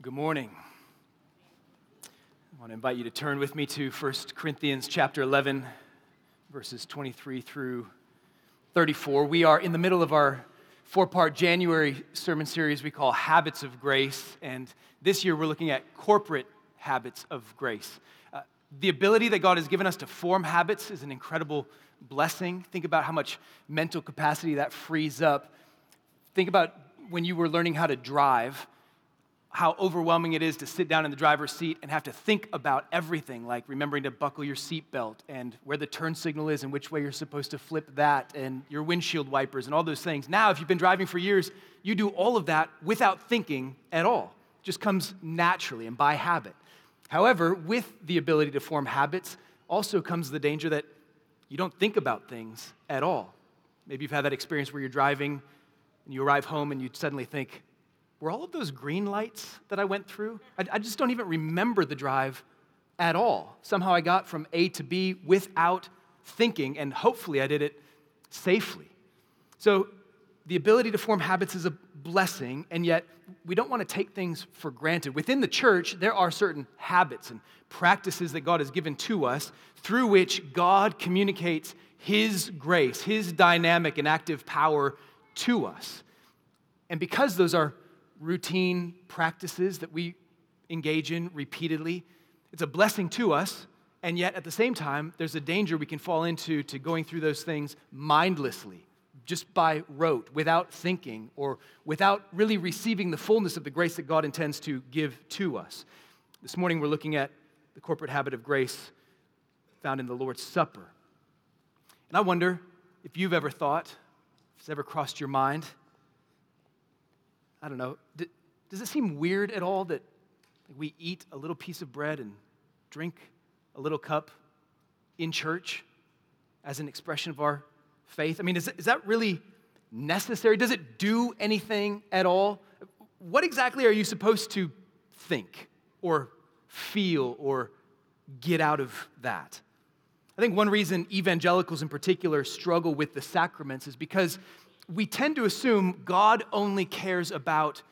Good morning. I want to invite you to turn with me to 1 Corinthians chapter 11, verses 23 through 34. We are in the middle of our four part January sermon series we call Habits of Grace, and this year we're looking at corporate habits of grace. Uh, the ability that God has given us to form habits is an incredible blessing. Think about how much mental capacity that frees up. Think about when you were learning how to drive how overwhelming it is to sit down in the driver's seat and have to think about everything, like remembering to buckle your seatbelt and where the turn signal is and which way you're supposed to flip that and your windshield wipers and all those things. Now, if you've been driving for years, you do all of that without thinking at all. It just comes naturally and by habit. However, with the ability to form habits also comes the danger that you don't think about things at all. Maybe you've had that experience where you're driving and you arrive home and you suddenly think, were all of those green lights that I went through? I, I, just don't even remember the drive at all. Somehow I got from A to B without thinking, and hopefully I did it safely. So the ability to form habits is a blessing, and yet we don't want to take things for granted. Within the church, there are certain habits and practices that God has given to us through which God communicates His grace, His dynamic and active power to us. And because those are routine practices that we engage in repeatedly. It's a blessing to us, and yet at the same time, there's a danger we can fall into to going through those things mindlessly, just by rote, without thinking, or without really receiving the fullness of the grace that God intends to give to us. This morning, we're looking at the corporate habit of grace found in the Lord's Supper. And I wonder if you've ever thought, if it's ever crossed your mind, I don't know, does it seem weird at all that we eat a little piece of bread and drink a little cup in church as an expression of our faith? I mean, is, is that really necessary? Does it do anything at all? What exactly are you supposed to think or feel or get out of that? I think one reason evangelicals in particular struggle with the sacraments is because we tend to assume God only cares about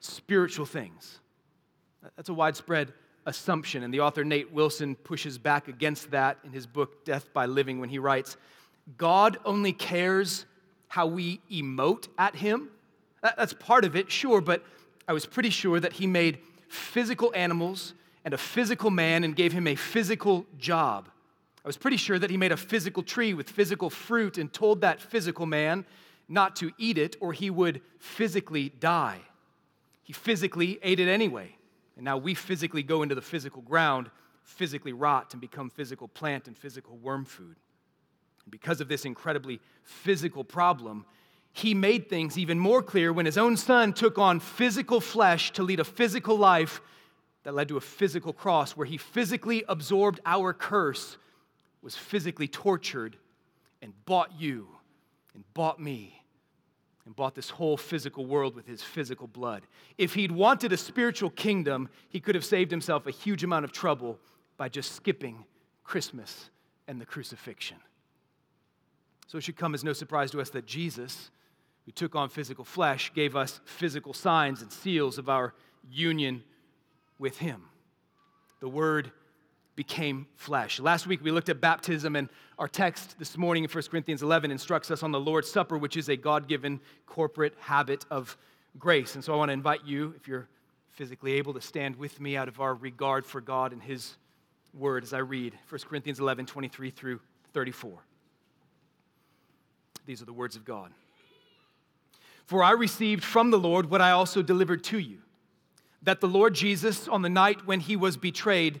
spiritual things. That's a widespread assumption, and the author Nate Wilson pushes back against that in his book, Death by Living, when he writes God only cares how we emote at Him. That's part of it, sure, but I was pretty sure that He made physical animals and a physical man and gave him a physical job. I was pretty sure that He made a physical tree with physical fruit and told that physical man not to eat it or he would physically die. He physically ate it anyway. And now we physically go into the physical ground, physically rot, and become physical plant and physical worm food. And because of this incredibly physical problem, he made things even more clear when his own son took on physical flesh to lead a physical life that led to a physical cross where he physically absorbed our curse, was physically tortured, and bought you and bought me and bought this whole physical world with his physical blood. If he'd wanted a spiritual kingdom, he could have saved himself a huge amount of trouble by just skipping Christmas and the crucifixion. So it should come as no surprise to us that Jesus, who took on physical flesh, gave us physical signs and seals of our union with him. The Word became flesh. Last week we looked at baptism, and our text this morning in 1 Corinthians 11 instructs us on the Lord's Supper, which is a God given corporate habit of grace. And so I want to invite you, if you're physically able, to stand with me out of our regard for God and His word as I read 1 Corinthians 11 23 through 34. These are the words of God. For I received from the Lord what I also delivered to you that the Lord Jesus, on the night when he was betrayed,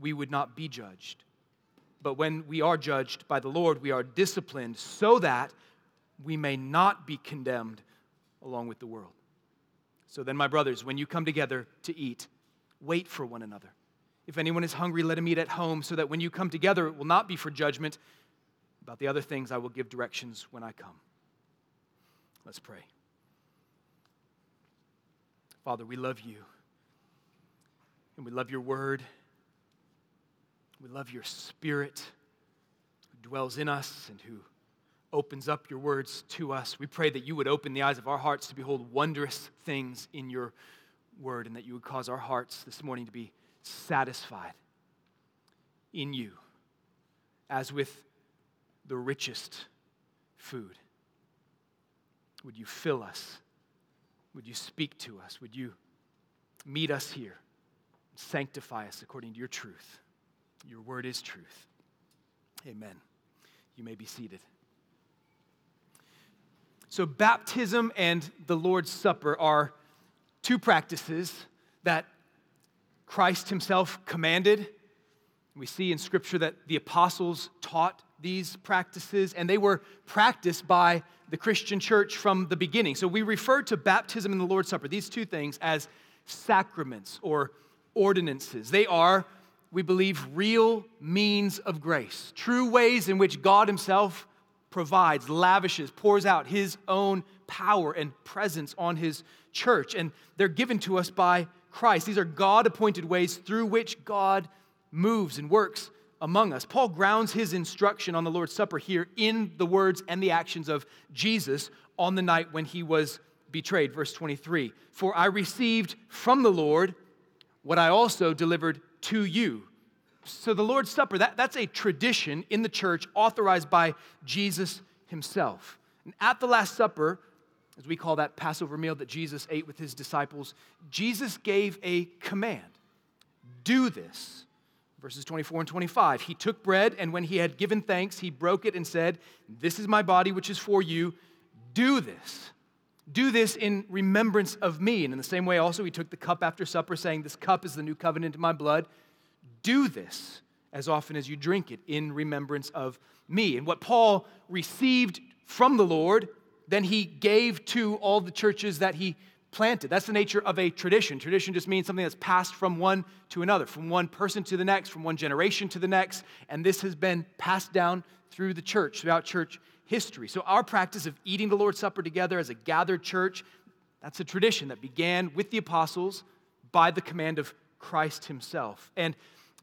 we would not be judged. But when we are judged by the Lord, we are disciplined so that we may not be condemned along with the world. So then, my brothers, when you come together to eat, wait for one another. If anyone is hungry, let him eat at home, so that when you come together, it will not be for judgment. About the other things, I will give directions when I come. Let's pray. Father, we love you, and we love your word. We love your spirit who dwells in us and who opens up your words to us. We pray that you would open the eyes of our hearts to behold wondrous things in your word and that you would cause our hearts this morning to be satisfied in you as with the richest food. Would you fill us? Would you speak to us? Would you meet us here? Sanctify us according to your truth. Your word is truth. Amen. You may be seated. So, baptism and the Lord's Supper are two practices that Christ himself commanded. We see in Scripture that the apostles taught these practices, and they were practiced by the Christian church from the beginning. So, we refer to baptism and the Lord's Supper, these two things, as sacraments or ordinances. They are we believe, real means of grace, true ways in which God Himself provides, lavishes, pours out His own power and presence on His church. And they're given to us by Christ. These are God appointed ways through which God moves and works among us. Paul grounds his instruction on the Lord's Supper here in the words and the actions of Jesus on the night when he was betrayed. Verse 23 For I received from the Lord what I also delivered to you. So the Lord's Supper, that, that's a tradition in the church authorized by Jesus himself. And at the Last Supper, as we call that Passover meal that Jesus ate with his disciples, Jesus gave a command do this. Verses 24 and 25. He took bread, and when he had given thanks, he broke it and said, This is my body, which is for you. Do this. Do this in remembrance of me. And in the same way, also, he took the cup after supper, saying, This cup is the new covenant in my blood. Do this as often as you drink it in remembrance of me. And what Paul received from the Lord, then he gave to all the churches that he planted. That's the nature of a tradition. Tradition just means something that's passed from one to another, from one person to the next, from one generation to the next. And this has been passed down through the church, throughout church history. So, our practice of eating the Lord's Supper together as a gathered church, that's a tradition that began with the apostles by the command of Christ Himself. And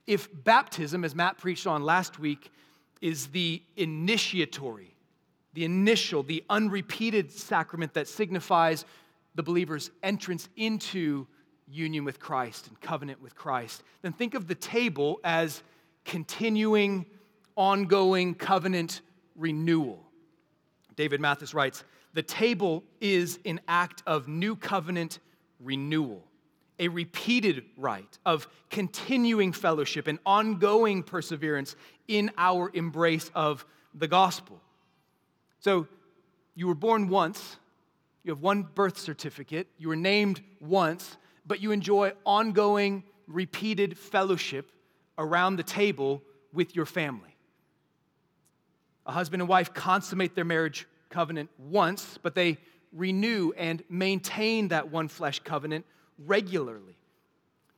if baptism, as Matt preached on last week, is the initiatory, the initial, the unrepeated sacrament that signifies the believer's entrance into union with Christ and covenant with Christ, then think of the table as continuing, ongoing covenant renewal. David Mathis writes The table is an act of new covenant renewal, a repeated rite of continuing fellowship and ongoing perseverance in our embrace of the gospel. So, you were born once, you have one birth certificate, you were named once, but you enjoy ongoing, repeated fellowship around the table with your family. A husband and wife consummate their marriage covenant once, but they renew and maintain that one flesh covenant regularly.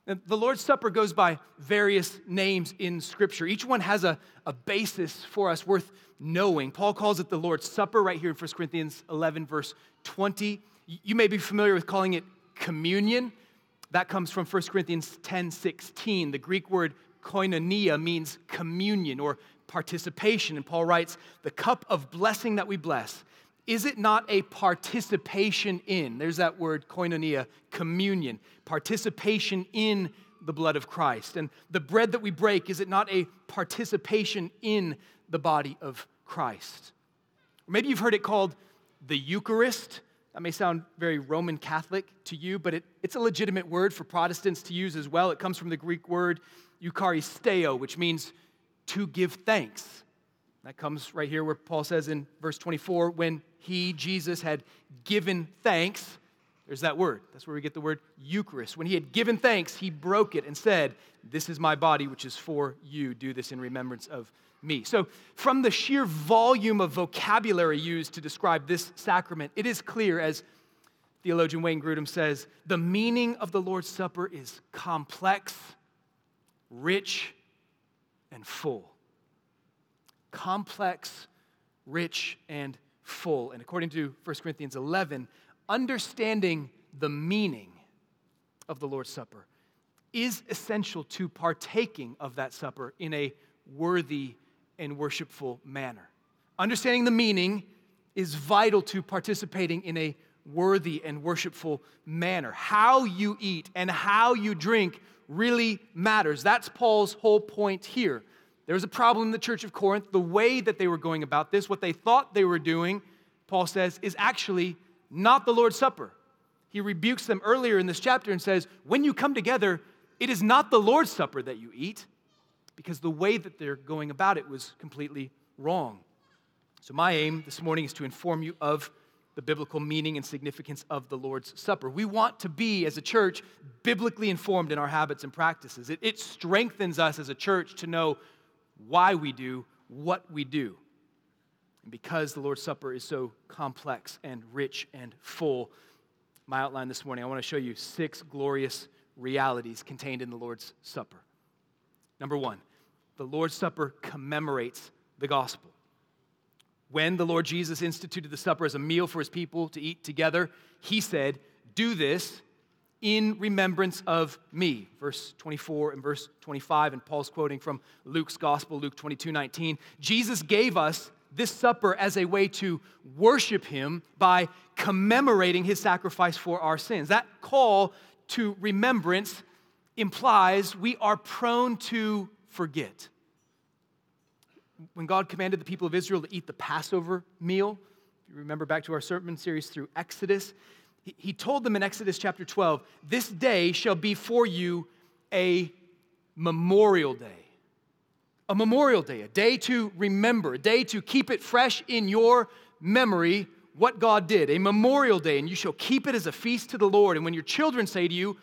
And the Lord's Supper goes by various names in Scripture. Each one has a, a basis for us worth knowing. Paul calls it the Lord's Supper right here in 1 Corinthians 11, verse 20. You may be familiar with calling it communion. That comes from 1 Corinthians 10, 16. The Greek word koinonia means communion or participation. And Paul writes, The cup of blessing that we bless, is it not a participation in? There's that word koinonia, communion, participation in the blood of Christ? And the bread that we break, is it not a participation in the body of Christ? Or maybe you've heard it called the Eucharist. That may sound very Roman Catholic to you, but it, it's a legitimate word for Protestants to use as well. It comes from the Greek word eucharisteo, which means to give thanks. That comes right here where Paul says in verse 24, when he, Jesus, had given thanks, there's that word. That's where we get the word Eucharist. When he had given thanks, he broke it and said, This is my body, which is for you. Do this in remembrance of me. So, from the sheer volume of vocabulary used to describe this sacrament, it is clear, as theologian Wayne Grudem says, the meaning of the Lord's Supper is complex, rich, and full. Complex, rich, and full. And according to 1 Corinthians 11, understanding the meaning of the Lord's Supper is essential to partaking of that supper in a worthy and worshipful manner. Understanding the meaning is vital to participating in a worthy and worshipful manner. How you eat and how you drink really matters. That's Paul's whole point here. There was a problem in the church of Corinth. The way that they were going about this, what they thought they were doing, Paul says, is actually not the Lord's Supper. He rebukes them earlier in this chapter and says, When you come together, it is not the Lord's Supper that you eat, because the way that they're going about it was completely wrong. So, my aim this morning is to inform you of the biblical meaning and significance of the Lord's Supper. We want to be, as a church, biblically informed in our habits and practices. It, it strengthens us as a church to know why we do what we do. And because the Lord's Supper is so complex and rich and full, my outline this morning, I want to show you six glorious realities contained in the Lord's Supper. Number one, the Lord's Supper commemorates the gospel. When the Lord Jesus instituted the supper as a meal for his people to eat together, he said, Do this in remembrance of me. Verse 24 and verse 25, and Paul's quoting from Luke's gospel, Luke 22 19. Jesus gave us this supper as a way to worship him by commemorating his sacrifice for our sins. That call to remembrance implies we are prone to forget. When God commanded the people of Israel to eat the Passover meal, if you remember back to our sermon series through Exodus, he told them in Exodus chapter 12, This day shall be for you a memorial day a memorial day, a day to remember, a day to keep it fresh in your memory what God did, a memorial day, and you shall keep it as a feast to the Lord. And when your children say to you,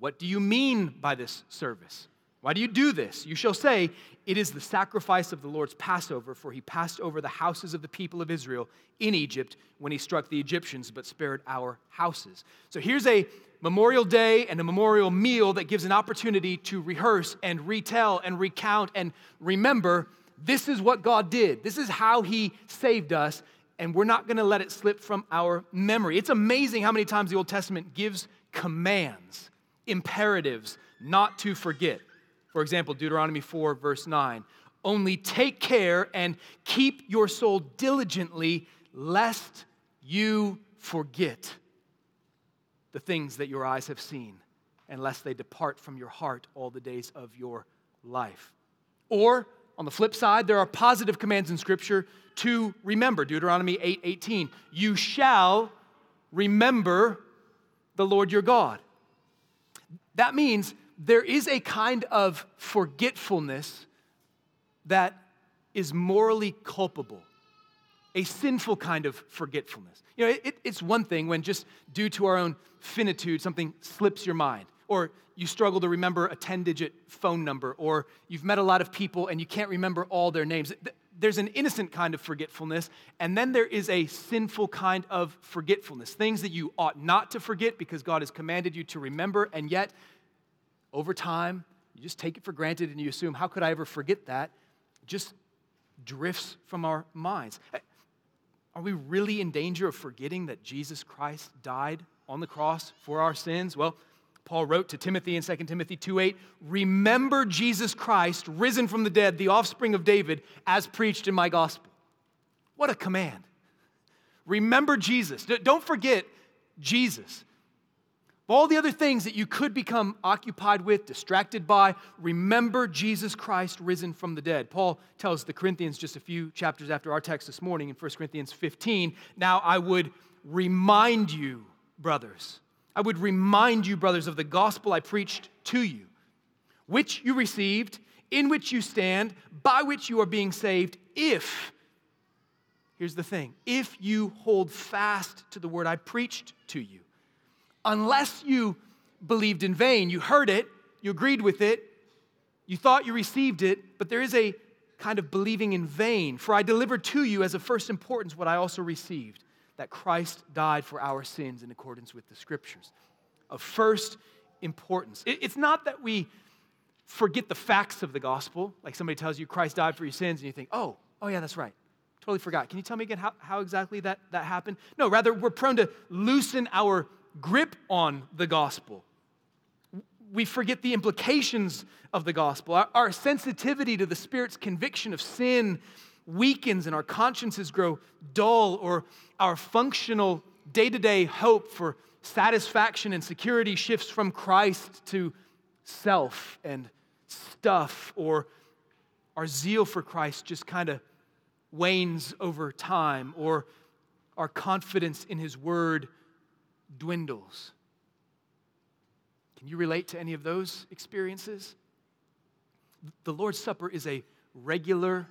What do you mean by this service? Why do you do this? You shall say, It is the sacrifice of the Lord's Passover, for he passed over the houses of the people of Israel in Egypt when he struck the Egyptians, but spared our houses. So here's a Memorial Day and a memorial meal that gives an opportunity to rehearse and retell and recount and remember this is what God did. This is how He saved us, and we're not going to let it slip from our memory. It's amazing how many times the Old Testament gives commands, imperatives not to forget. For example, Deuteronomy 4, verse 9 only take care and keep your soul diligently, lest you forget the things that your eyes have seen, unless they depart from your heart all the days of your life. Or, on the flip side, there are positive commands in Scripture to remember. Deuteronomy 8 18. You shall remember the Lord your God. That means there is a kind of forgetfulness that is morally culpable a sinful kind of forgetfulness. You know, it, it's one thing when just due to our own finitude, something slips your mind, or you struggle to remember a 10 digit phone number, or you've met a lot of people and you can't remember all their names. There's an innocent kind of forgetfulness, and then there is a sinful kind of forgetfulness. Things that you ought not to forget because God has commanded you to remember, and yet over time, you just take it for granted and you assume, how could I ever forget that? Just drifts from our minds. Eh, are we really in danger of forgetting that Jesus Christ died on the cross for our sins? Well, Paul wrote to Timothy in 2 Timothy 2:8, "Remember Jesus Christ, risen from the dead, the offspring of David, as preached in my gospel." What a command. Remember Jesus. Don't forget Jesus. All the other things that you could become occupied with, distracted by, remember Jesus Christ risen from the dead. Paul tells the Corinthians just a few chapters after our text this morning in 1 Corinthians 15 Now I would remind you, brothers, I would remind you, brothers, of the gospel I preached to you, which you received, in which you stand, by which you are being saved, if, here's the thing, if you hold fast to the word I preached to you unless you believed in vain. You heard it, you agreed with it, you thought you received it, but there is a kind of believing in vain. For I delivered to you as of first importance what I also received that Christ died for our sins in accordance with the scriptures. Of first importance. It's not that we forget the facts of the gospel, like somebody tells you Christ died for your sins, and you think, oh, oh yeah, that's right. Totally forgot. Can you tell me again how, how exactly that, that happened? No, rather, we're prone to loosen our grip on the gospel. We forget the implications of the gospel. Our, our, sensitivity to the Spirit's conviction of sin weakens and our consciences grow dull, or our functional day to day hope for satisfaction and security shifts from Christ to self and stuff, or our zeal for Christ just kind of wanes over time, or our confidence in His Word dwindles. Can you relate to any of those experiences? The Lord's Supper is a regular,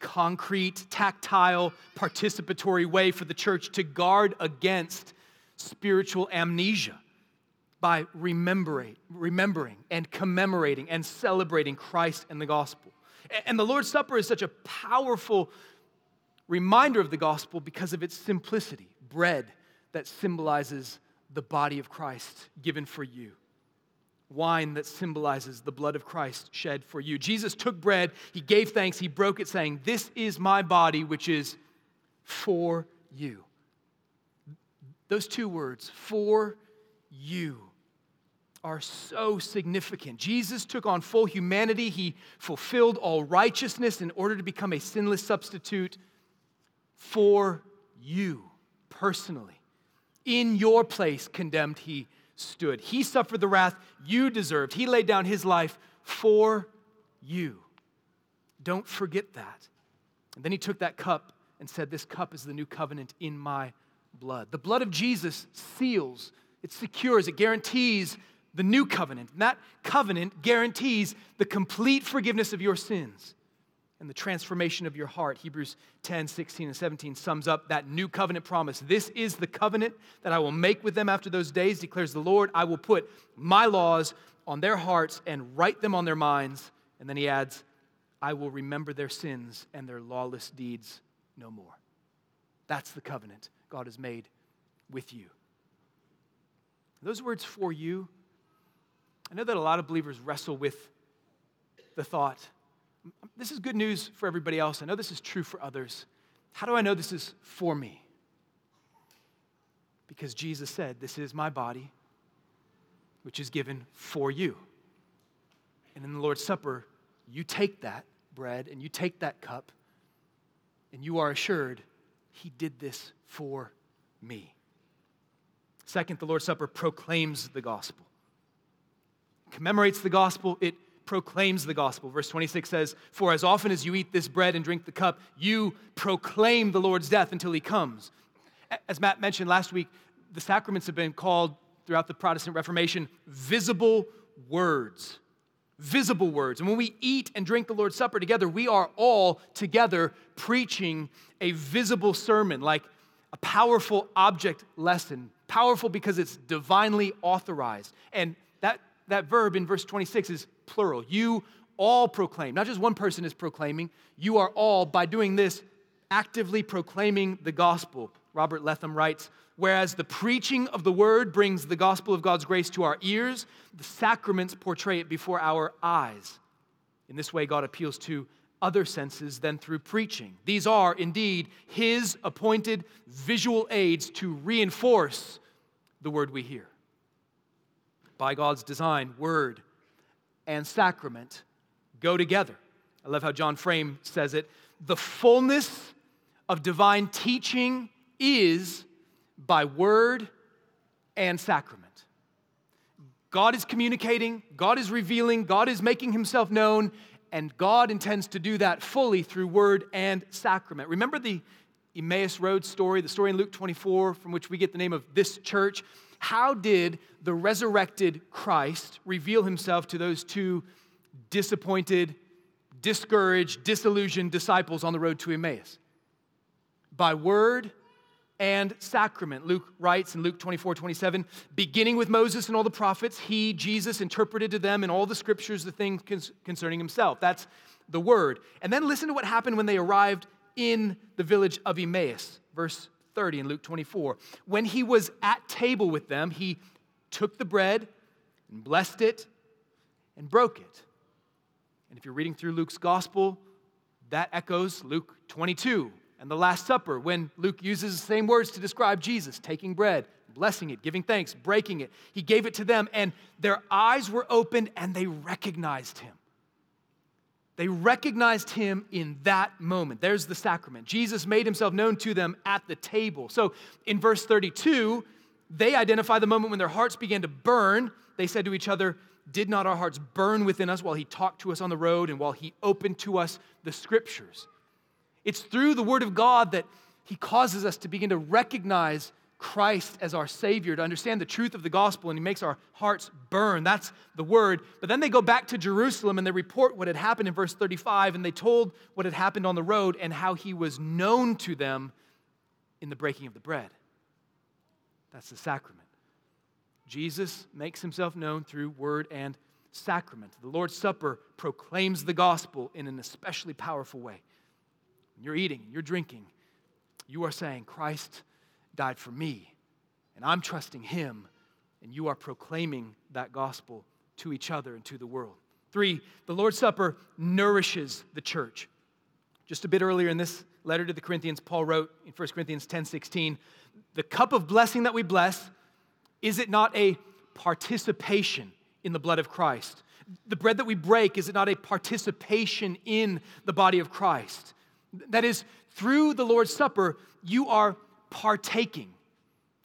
concrete, tactile, participatory way for the church to guard against spiritual amnesia by remembering, remembering and commemorating and celebrating Christ and the gospel. And the Lord's Supper is such a powerful reminder of the gospel because of its simplicity. Bread that symbolizes the body of Christ given for you. Wine that symbolizes the blood of Christ shed for you. Jesus took bread, he gave thanks, he broke it, saying, This is my body, which is for you. Those two words, for you, are so significant. Jesus took on full humanity, he fulfilled all righteousness in order to become a sinless substitute for you personally. In your place, condemned, he stood. He suffered the wrath you deserved. He laid down his life for you. Don't forget that. And then he took that cup and said, This cup is the new covenant in my blood. The blood of Jesus seals, it secures, it guarantees the new covenant. And that covenant guarantees the complete forgiveness of your sins and the transformation of your heart. Hebrews 10, 16, and 17 sums up that new covenant promise. This is the covenant that I will make with them after those days, declares the Lord. I will put my laws on their hearts and write them on their minds. And then he adds, I will remember their sins and their lawless deeds no more. That's the covenant God has made with you. Those words for you, I know that a lot of believers wrestle with the thought this is good news for everybody else. I know this is true for others. How do I know this is for me? Because Jesus said, This is my body, which is given for you. And in the Lord's Supper, you take that bread and you take that cup, and you are assured, He did this for me. Second, the Lord's Supper proclaims the gospel, commemorates the gospel, it proclaims the gospel. Verse 26 says, For as often as you eat this bread and drink the cup, you proclaim the Lord's death until he comes. As Matt mentioned last week, the sacraments have been called throughout the Protestant Reformation visible words. Visible words. And when we eat and drink the Lord's Supper together, we are all together preaching a visible sermon, like a powerful object lesson. Powerful because it's divinely authorized. And that, that verb in verse 26 is plural. You all proclaim. Not just one person is proclaiming, you are all, by doing this, actively proclaiming the gospel. Robert Letham writes, Whereas the preaching of the word brings the gospel of God's grace to our ears, the sacraments portray it before our eyes. In this way, God appeals to other senses than through preaching. These are indeed His appointed visual aids to reinforce the word we hear. By God's design, word and sacrament go together. I love how John Frame says it. The fullness of divine teaching is by word and sacrament. God is communicating, God is revealing, God is making himself known, and God intends to do that fully through word and sacrament. Remember the Emmaus Road story, the story in Luke 24 from which we get the name of this church? How did the resurrected Christ reveal himself to those two disappointed, discouraged, disillusioned disciples on the road to Emmaus? By word and sacrament. Luke writes in Luke 24, 27, beginning with Moses and all the prophets, he, Jesus, interpreted to them in all the scriptures the things concerning himself. That's the word. And then listen to what happened when they arrived in the village of Emmaus. Verse 30 in Luke 24. When he was at table with them, he took the bread and blessed it and broke it. And if you're reading through Luke's gospel, that echoes Luke 22 and the Last Supper, when Luke uses the same words to describe Jesus taking bread, blessing it, giving thanks, breaking it. He gave it to them, and their eyes were opened and they recognized him. They recognized him in that moment. There's the sacrament. Jesus made himself known to them at the table. So in verse 32, they identify the moment when their hearts began to burn. They said to each other, Did not our hearts burn within us while he talked to us on the road and while he opened to us the scriptures? It's through the Word of God that He causes us to begin to recognize Christ as our Savior, to understand the truth of the gospel, and He makes our hearts burn. That's the Word. But then they go back to Jerusalem and they report what had happened in verse 35, and they told what had happened on the road and how He was known to them in the breaking of the bread. That's the sacrament. Jesus makes Himself known through Word and sacrament. The Lord's Supper proclaims the gospel in an especially powerful way you're eating, you're drinking, you are saying, Christ died for me, and I'm trusting him, and you are proclaiming that gospel to each other and to the world. Three, the Lord's Supper nourishes the church. Just a bit earlier in this letter to the Corinthians, Paul wrote in 1 Corinthians 10 16, the cup of blessing that we bless, is it not a participation in the blood of Christ? The bread that we break, is it not a participation in the body of Christ? That is, through the Lord's Supper, you are partaking.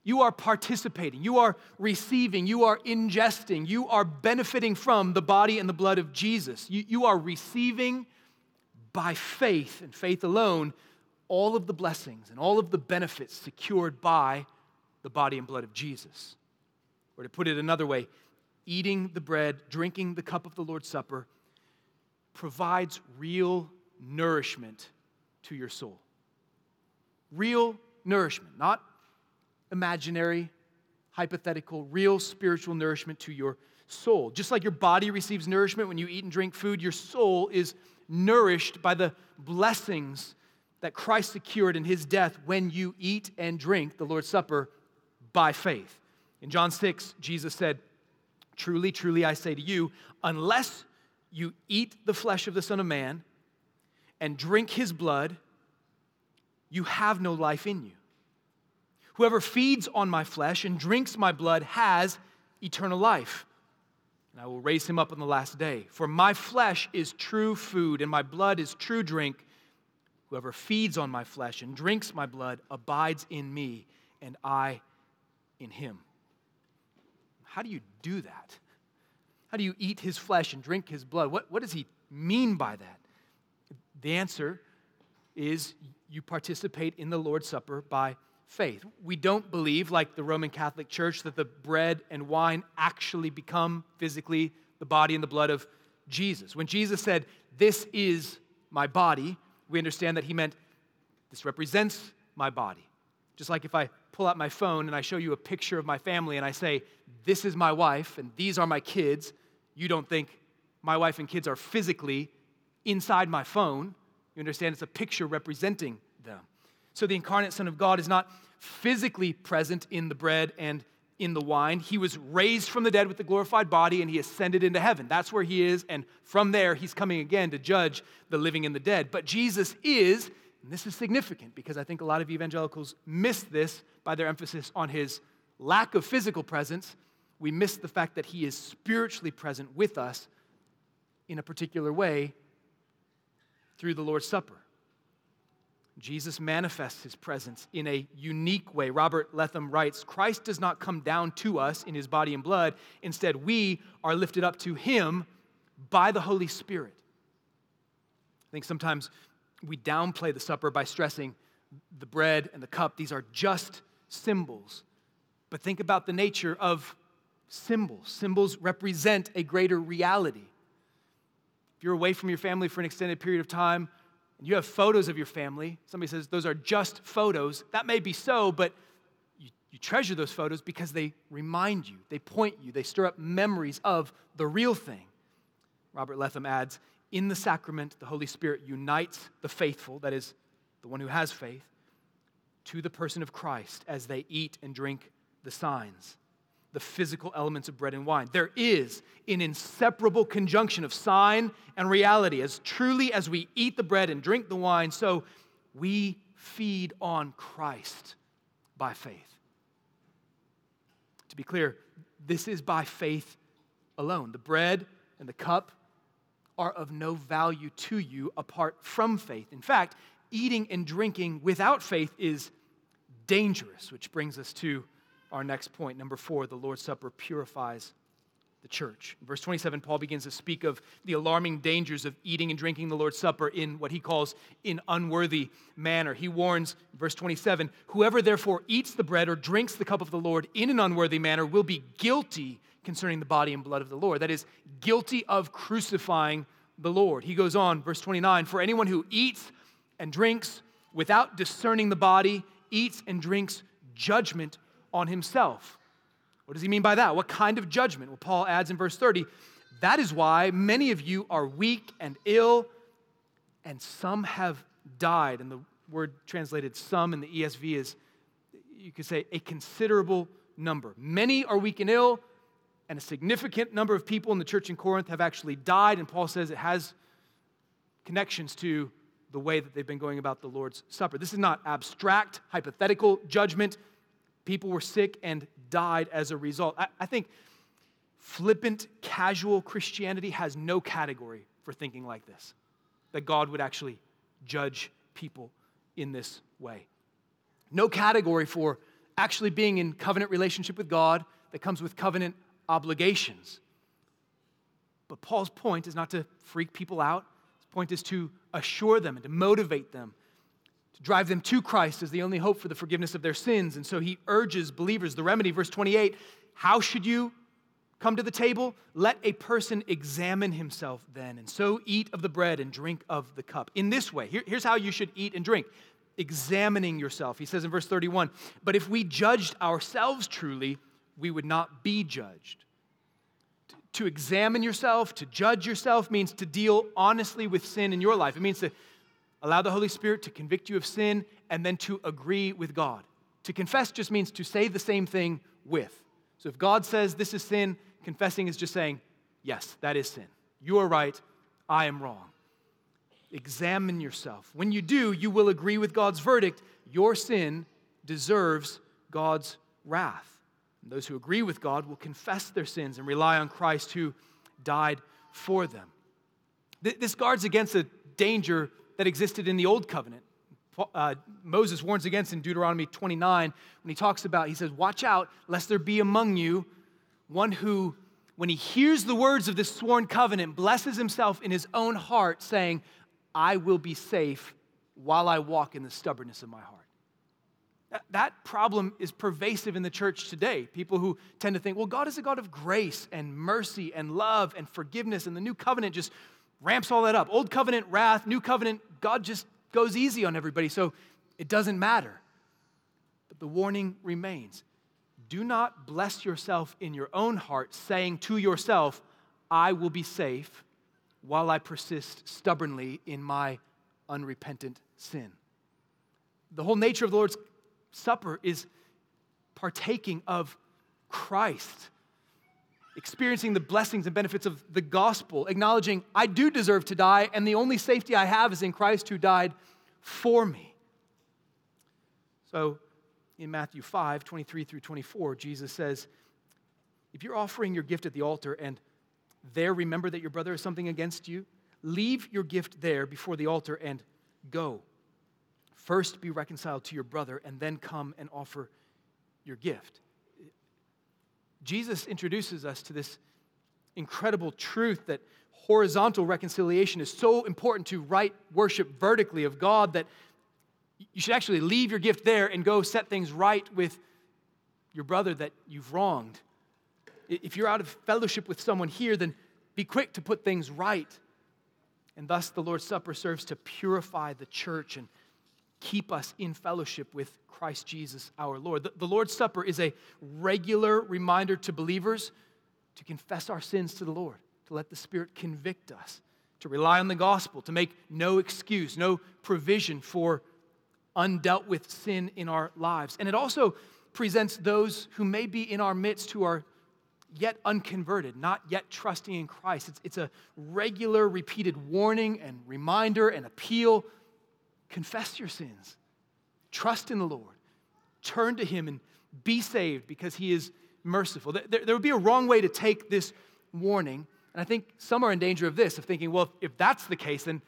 You are participating. You are receiving. You are ingesting. You are benefiting from the body and the blood of Jesus. You, you are receiving by faith and faith alone all of the blessings and all of the benefits secured by the body and blood of Jesus. Or to put it another way, eating the bread, drinking the cup of the Lord's Supper provides real nourishment to your soul. Real nourishment, not imaginary, hypothetical, real spiritual nourishment to your soul. Just like your body receives nourishment when you eat and drink food, your soul is nourished by the blessings that Christ secured in his death when you eat and drink the Lord's Supper by faith. In John 6, Jesus said, Truly, truly, I say to you, unless you eat the flesh of the Son of Man and drink his blood, you have no life in you. Whoever feeds on my flesh and drinks my blood has eternal life. And I will raise him up on the last day. For my flesh is true food, and my blood is true drink. Whoever feeds on my flesh and drinks my blood abides in me, and I in him. How do you do that? How do you eat his flesh and drink his blood? What, what does he mean by that? The answer is you participate in the Lord's Supper by faith. We don't believe, like the Roman Catholic Church, that the bread and wine actually become physically the body and the blood of Jesus. When Jesus said, This is my body, we understand that he meant this represents my body. Just like if I pull out my phone and I show you a picture of my family and I say, This is my wife and these are my kids, you don't think my wife and kids are physically inside my phone. You understand it's a picture representing them. So the incarnate Son of God is not physically present in the bread and in the wine. He was raised from the dead with the glorified body and he ascended into heaven. That's where he is. And from there, he's coming again to judge the living and the dead. But Jesus is, and this is significant because I think a lot of evangelicals miss this by their emphasis on his lack of physical presence. We miss the fact that he is spiritually present with us in a particular way through the Lord's Supper. Jesus manifests his presence in a unique way. Robert Letham writes Christ does not come down to us in his body and blood. Instead, we are lifted up to him by the Holy Spirit. I think sometimes we downplay the supper by stressing the bread and the cup, these are just symbols. But think about the nature of symbols. Symbols represent a greater reality. If you're away from your family for an extended period of time, and you have photos of your family, somebody says those are just photos. That may be so, but you, you treasure those photos because they remind you, they point you, they stir up memories of the real thing. Robert Letham adds, in the sacrament, the Holy Spirit unites the faithful, that is, the one who has faith, to the person of Christ as they eat and drink the signs, the physical elements of bread and wine. There is an inseparable conjunction of sign and reality. As truly as we eat the bread and drink the wine, so we feed on Christ by faith. To be clear, this is by faith alone. The bread and the cup are of no value to you apart from faith. In fact, eating and drinking without faith is dangerous, which brings us to our next point. Number four, the Lord's Supper purifies the church. In verse 27, Paul begins to speak of the alarming dangers of eating and drinking the Lord's Supper in what he calls in unworthy manner. He warns, verse 27, whoever therefore eats the bread or drinks the cup of the Lord in an unworthy manner will be guilty concerning the body and blood of the Lord. That is, guilty of crucifying the Lord. He goes on, verse 29, for anyone who eats and drinks without discerning the body eats and drinks judgment on himself. What does he mean by that? What kind of judgment? Well, Paul adds in verse 30 that is why many of you are weak and ill, and some have died. And the word translated some in the ESV is, you could say, a considerable number. Many are weak and ill, and a significant number of people in the church in Corinth have actually died. And Paul says it has connections to the way that they've been going about the Lord's Supper. This is not abstract, hypothetical judgment. People were sick and died as a result. I, I think flippant, casual Christianity has no category for thinking like this that God would actually judge people in this way. No category for actually being in covenant relationship with God that comes with covenant obligations. But Paul's point is not to freak people out his point is to assure them and to motivate them, drive them to Christ as the only hope for the forgiveness of their sins. And so he urges believers, the remedy, verse 28 how should you come to the table? Let a person examine himself then, and so eat of the bread and drink of the cup. In this way, here, here's how you should eat and drink examining yourself. He says in verse 31 But if we judged ourselves truly, we would not be judged. To examine yourself, to judge yourself, means to deal honestly with sin in your life. It means to allow the Holy Spirit to convict you of sin and then to agree with God. To confess just means to say the same thing with. So if God says this is sin, confessing is just saying, yes, that is sin. You are right, I am wrong. Examine yourself. When you do, you will agree with God's verdict. Your sin deserves God's wrath. And those who agree with God will confess their sins and rely on Christ who died for them. This guards against a danger that existed in the Old Covenant. Uh, Moses warns against in Deuteronomy 29 when he talks about, he says, Watch out, lest there be among you one who, when he hears the words of this sworn covenant, blesses himself in his own heart, saying, I will be safe while I walk in the stubbornness of my heart. That problem is pervasive in the church today. People who tend to think, well, God is a God of grace and mercy and love and forgiveness, and the new covenant just ramps all that up. Old covenant, wrath, new covenant, God just goes easy on everybody, so it doesn't matter. But the warning remains do not bless yourself in your own heart, saying to yourself, I will be safe while I persist stubbornly in my unrepentant sin. The whole nature of the Lord's Supper is partaking of Christ, experiencing the blessings and benefits of the gospel, acknowledging I do deserve to die, and the only safety I have is in Christ who died for me. So, in Matthew 5 23 through 24, Jesus says, If you're offering your gift at the altar and there remember that your brother has something against you, leave your gift there before the altar and go First be reconciled to your brother, and then come and offer your gift. Jesus introduces us to this incredible truth that horizontal reconciliation is so important to right worship vertically of God that you should actually leave your gift there and go set things right with your brother that you've wronged. If you're out of fellowship with someone here, then be quick to put things right. And thus, the Lord's Supper serves to purify the church and keep us in fellowship with Christ Jesus our Lord. The, the, Lord's Supper is a regular reminder to believers to confess our sins to the Lord, to let the Spirit convict us, to rely on the gospel, to make no excuse, no provision for undealt with sin in our lives. And it also presents those who may be in our midst who are yet unconverted, not yet trusting in Christ. It's, it's a regular, repeated warning and reminder and appeal confess your sins, trust in the Lord, turn to Him, and be saved because He is merciful. There, there would be a wrong way to take this warning. And I think some are in danger of this, of thinking, well, if that's the case, then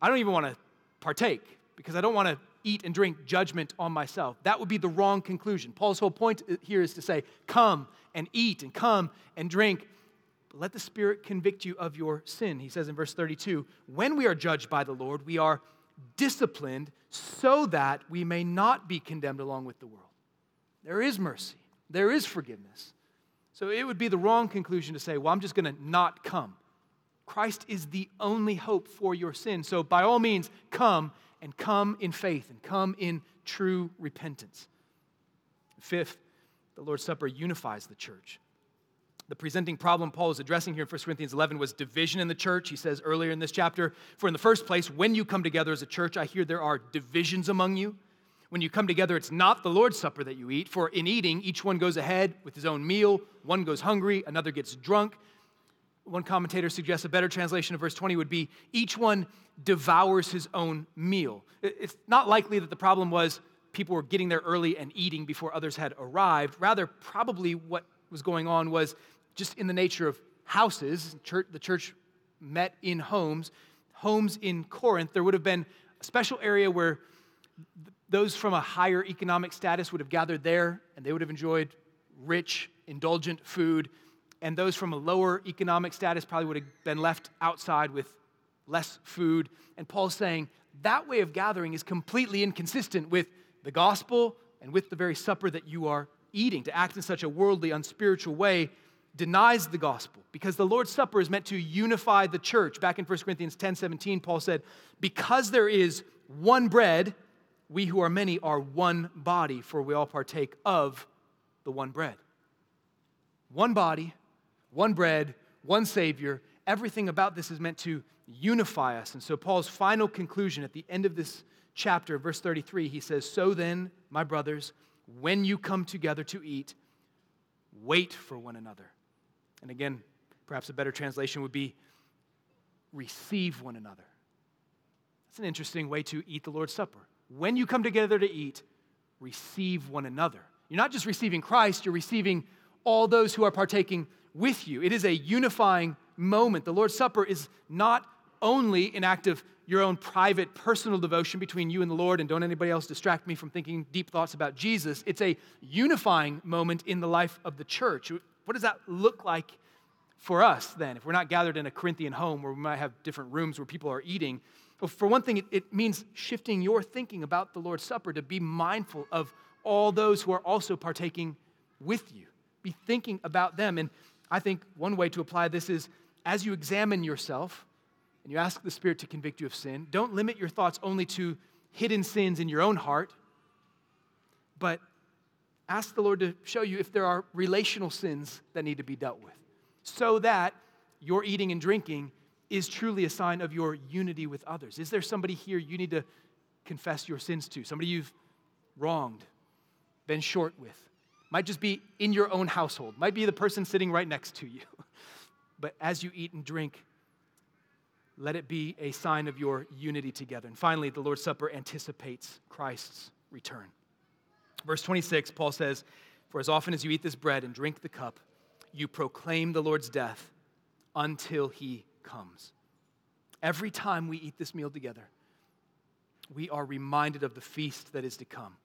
I don't even want to partake because I don't want to eat and drink judgment on myself. That would be the wrong conclusion. Paul's whole point here is to say, come and eat and come and drink. But let the Spirit convict you of your sin. He says in verse 32 when we are judged by the Lord, we are disciplined so that we may not be condemned along with the world. There is mercy, there is forgiveness. So it would be the wrong conclusion to say, well, I'm just going to not come. Christ is the only hope for your sin. So by all means, come and come in faith and come in true repentance. Fifth, the Lord's Supper unifies the church. The presenting problem Paul is addressing here in 1 Corinthians 11 was division in the church. He says earlier in this chapter, For in the first place, when you come together as a church, I hear there are divisions among you. When you come together, it's not the Lord's Supper that you eat, for in eating, each one goes ahead with his own meal. One goes hungry, another gets drunk. One commentator suggests a better translation of verse 20 would be each one devours his own meal. It's not likely that the problem was people were getting there early and eating before others had arrived. Rather, probably what was going on was just in the nature of houses, church, the church met in homes. Homes in Corinth, there would have been a special area where those from a higher economic status would have gathered there and they would have enjoyed rich, indulgent food. And those from a lower economic status probably would have been left outside with less food. And Paul's saying that way of gathering is completely inconsistent with the gospel and with the very supper that you are eating. To act in such a worldly, unspiritual way denies the gospel because the Lord's Supper is meant to unify the church. Back in 1 Corinthians 10 17, Paul said, Because there is one bread, we who are many are one body, for we all partake of the one bread. One body, one bread, one Savior. Everything about this is meant to unify us. And so, Paul's final conclusion at the end of this chapter, verse 33, he says, So then, my brothers, when you come together to eat, wait for one another. And again, perhaps a better translation would be receive one another. That's an interesting way to eat the Lord's Supper. When you come together to eat, receive one another. You're not just receiving Christ, you're receiving all those who are partaking with you. It is a unifying moment. The Lord's Supper is not only an act of your own private personal devotion between you and the Lord, and don't anybody else distract me from thinking deep thoughts about Jesus. It's a unifying moment in the life of the church. What does that look like for us then? If we're not gathered in a Corinthian home where we might have different rooms where people are eating, well, for one thing, it, it means shifting your thinking about the Lord's Supper to be mindful of all those who are also partaking with you. Be thinking about them. And I think one way to apply this is as you examine yourself and you ask the Spirit to convict you of sin, don't limit your thoughts only to hidden sins in your own heart, but ask the Lord to show you if there are relational sins that need to be dealt with so that your eating and drinking is truly a sign of your unity with others. Is there somebody here you need to confess your sins to? Somebody you've wronged, been short with? Might just be in your own household, might be the person sitting right next to you. but as you eat and drink, let it be a sign of your unity together. And finally, the Lord's Supper anticipates Christ's return. Verse 26, Paul says, For as often as you eat this bread and drink the cup, you proclaim the Lord's death until he comes. Every time we eat this meal together, we are reminded of the feast that is to come.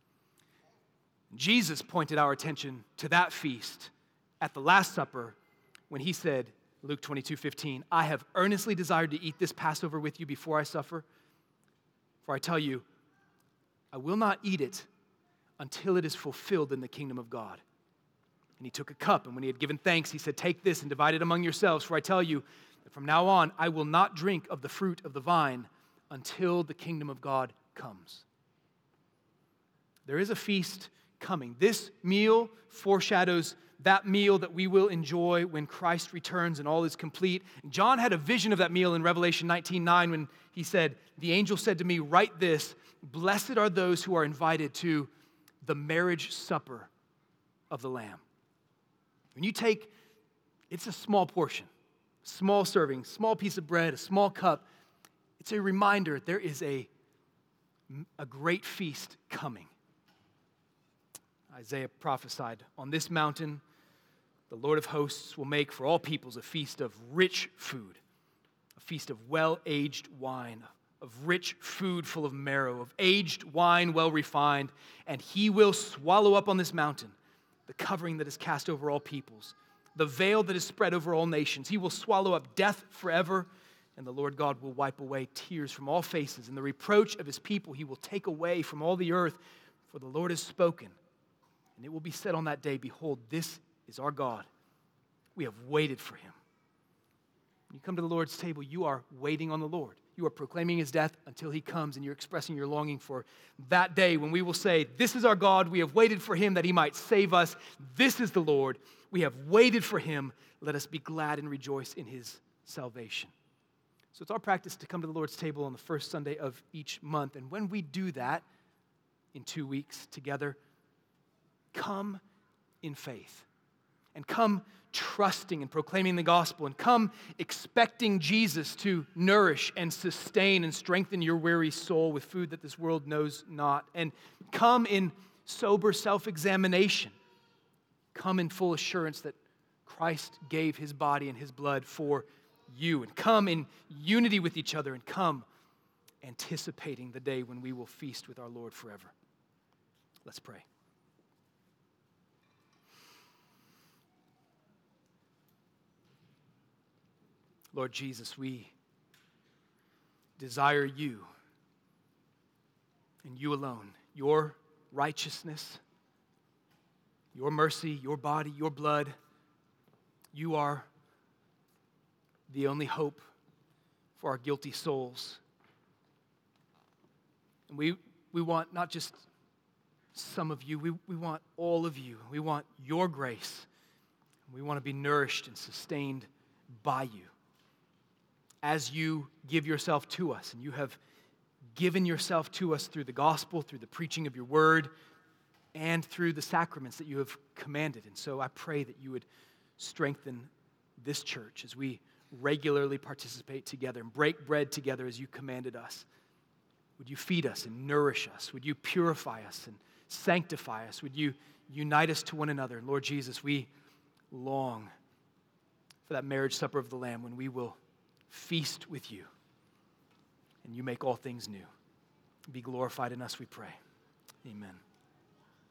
Jesus pointed our attention to that feast at the Last Supper when he said, Luke 22 15, I have earnestly desired to eat this Passover with you before I suffer. For I tell you, I will not eat it until it is fulfilled in the kingdom of God. And he took a cup, and when he had given thanks, he said, Take this and divide it among yourselves, for I tell you that from now on I will not drink of the fruit of the vine until the kingdom of God comes. There is a feast coming. This meal foreshadows that meal that we will enjoy when Christ returns and all is complete. John had a vision of that meal in Revelation 19:9 when he said, "The angel said to me, write this, blessed are those who are invited to the marriage supper of the lamb." When you take it's a small portion, small serving, small piece of bread, a small cup, it's a reminder there is a a great feast coming. Isaiah prophesied, On this mountain, the Lord of hosts will make for all peoples a feast of rich food, a feast of well aged wine, of rich food full of marrow, of aged wine well refined, and he will swallow up on this mountain the covering that is cast over all peoples, the veil that is spread over all nations. He will swallow up death forever, and the Lord God will wipe away tears from all faces, and the reproach of his people he will take away from all the earth, for the Lord has spoken. And it will be said on that day, Behold, this is our God. We have waited for him. When you come to the Lord's table, you are waiting on the Lord. You are proclaiming his death until he comes, and you're expressing your longing for that day when we will say, This is our God. We have waited for him that he might save us. This is the Lord. We have waited for him. Let us be glad and rejoice in his salvation. So it's our practice to come to the Lord's table on the first Sunday of each month. And when we do that in two weeks together, come in faith and come trusting and proclaiming the gospel and come expecting Jesus to nourish and sustain and strengthen your weary soul with food that this world knows not. And come in sober self examination. Come in full assurance that Christ gave his body and his blood for you. And come in unity with each other and come anticipating the day when we will feast with our Lord forever. Let's pray. Lord Jesus, we desire you and you alone, your righteousness, your mercy, your body, your blood. You are the only hope for our guilty souls. And we, we want not just some of you, we, we want all of you. We want your grace. We want to be nourished and sustained by you as you give yourself to us. And you have given yourself to us through the gospel, through the preaching of your word, and through the sacraments that you have commanded. And so I pray that you would strengthen this church as we regularly participate together and break bread together as you commanded us. Would you feed us and nourish us? Would you purify us and sanctify us? Would you unite us to one another? Lord Jesus, we long for that marriage supper of the Lamb when we will feast with you, and you make all things new. Be glorified in us, we pray. Amen.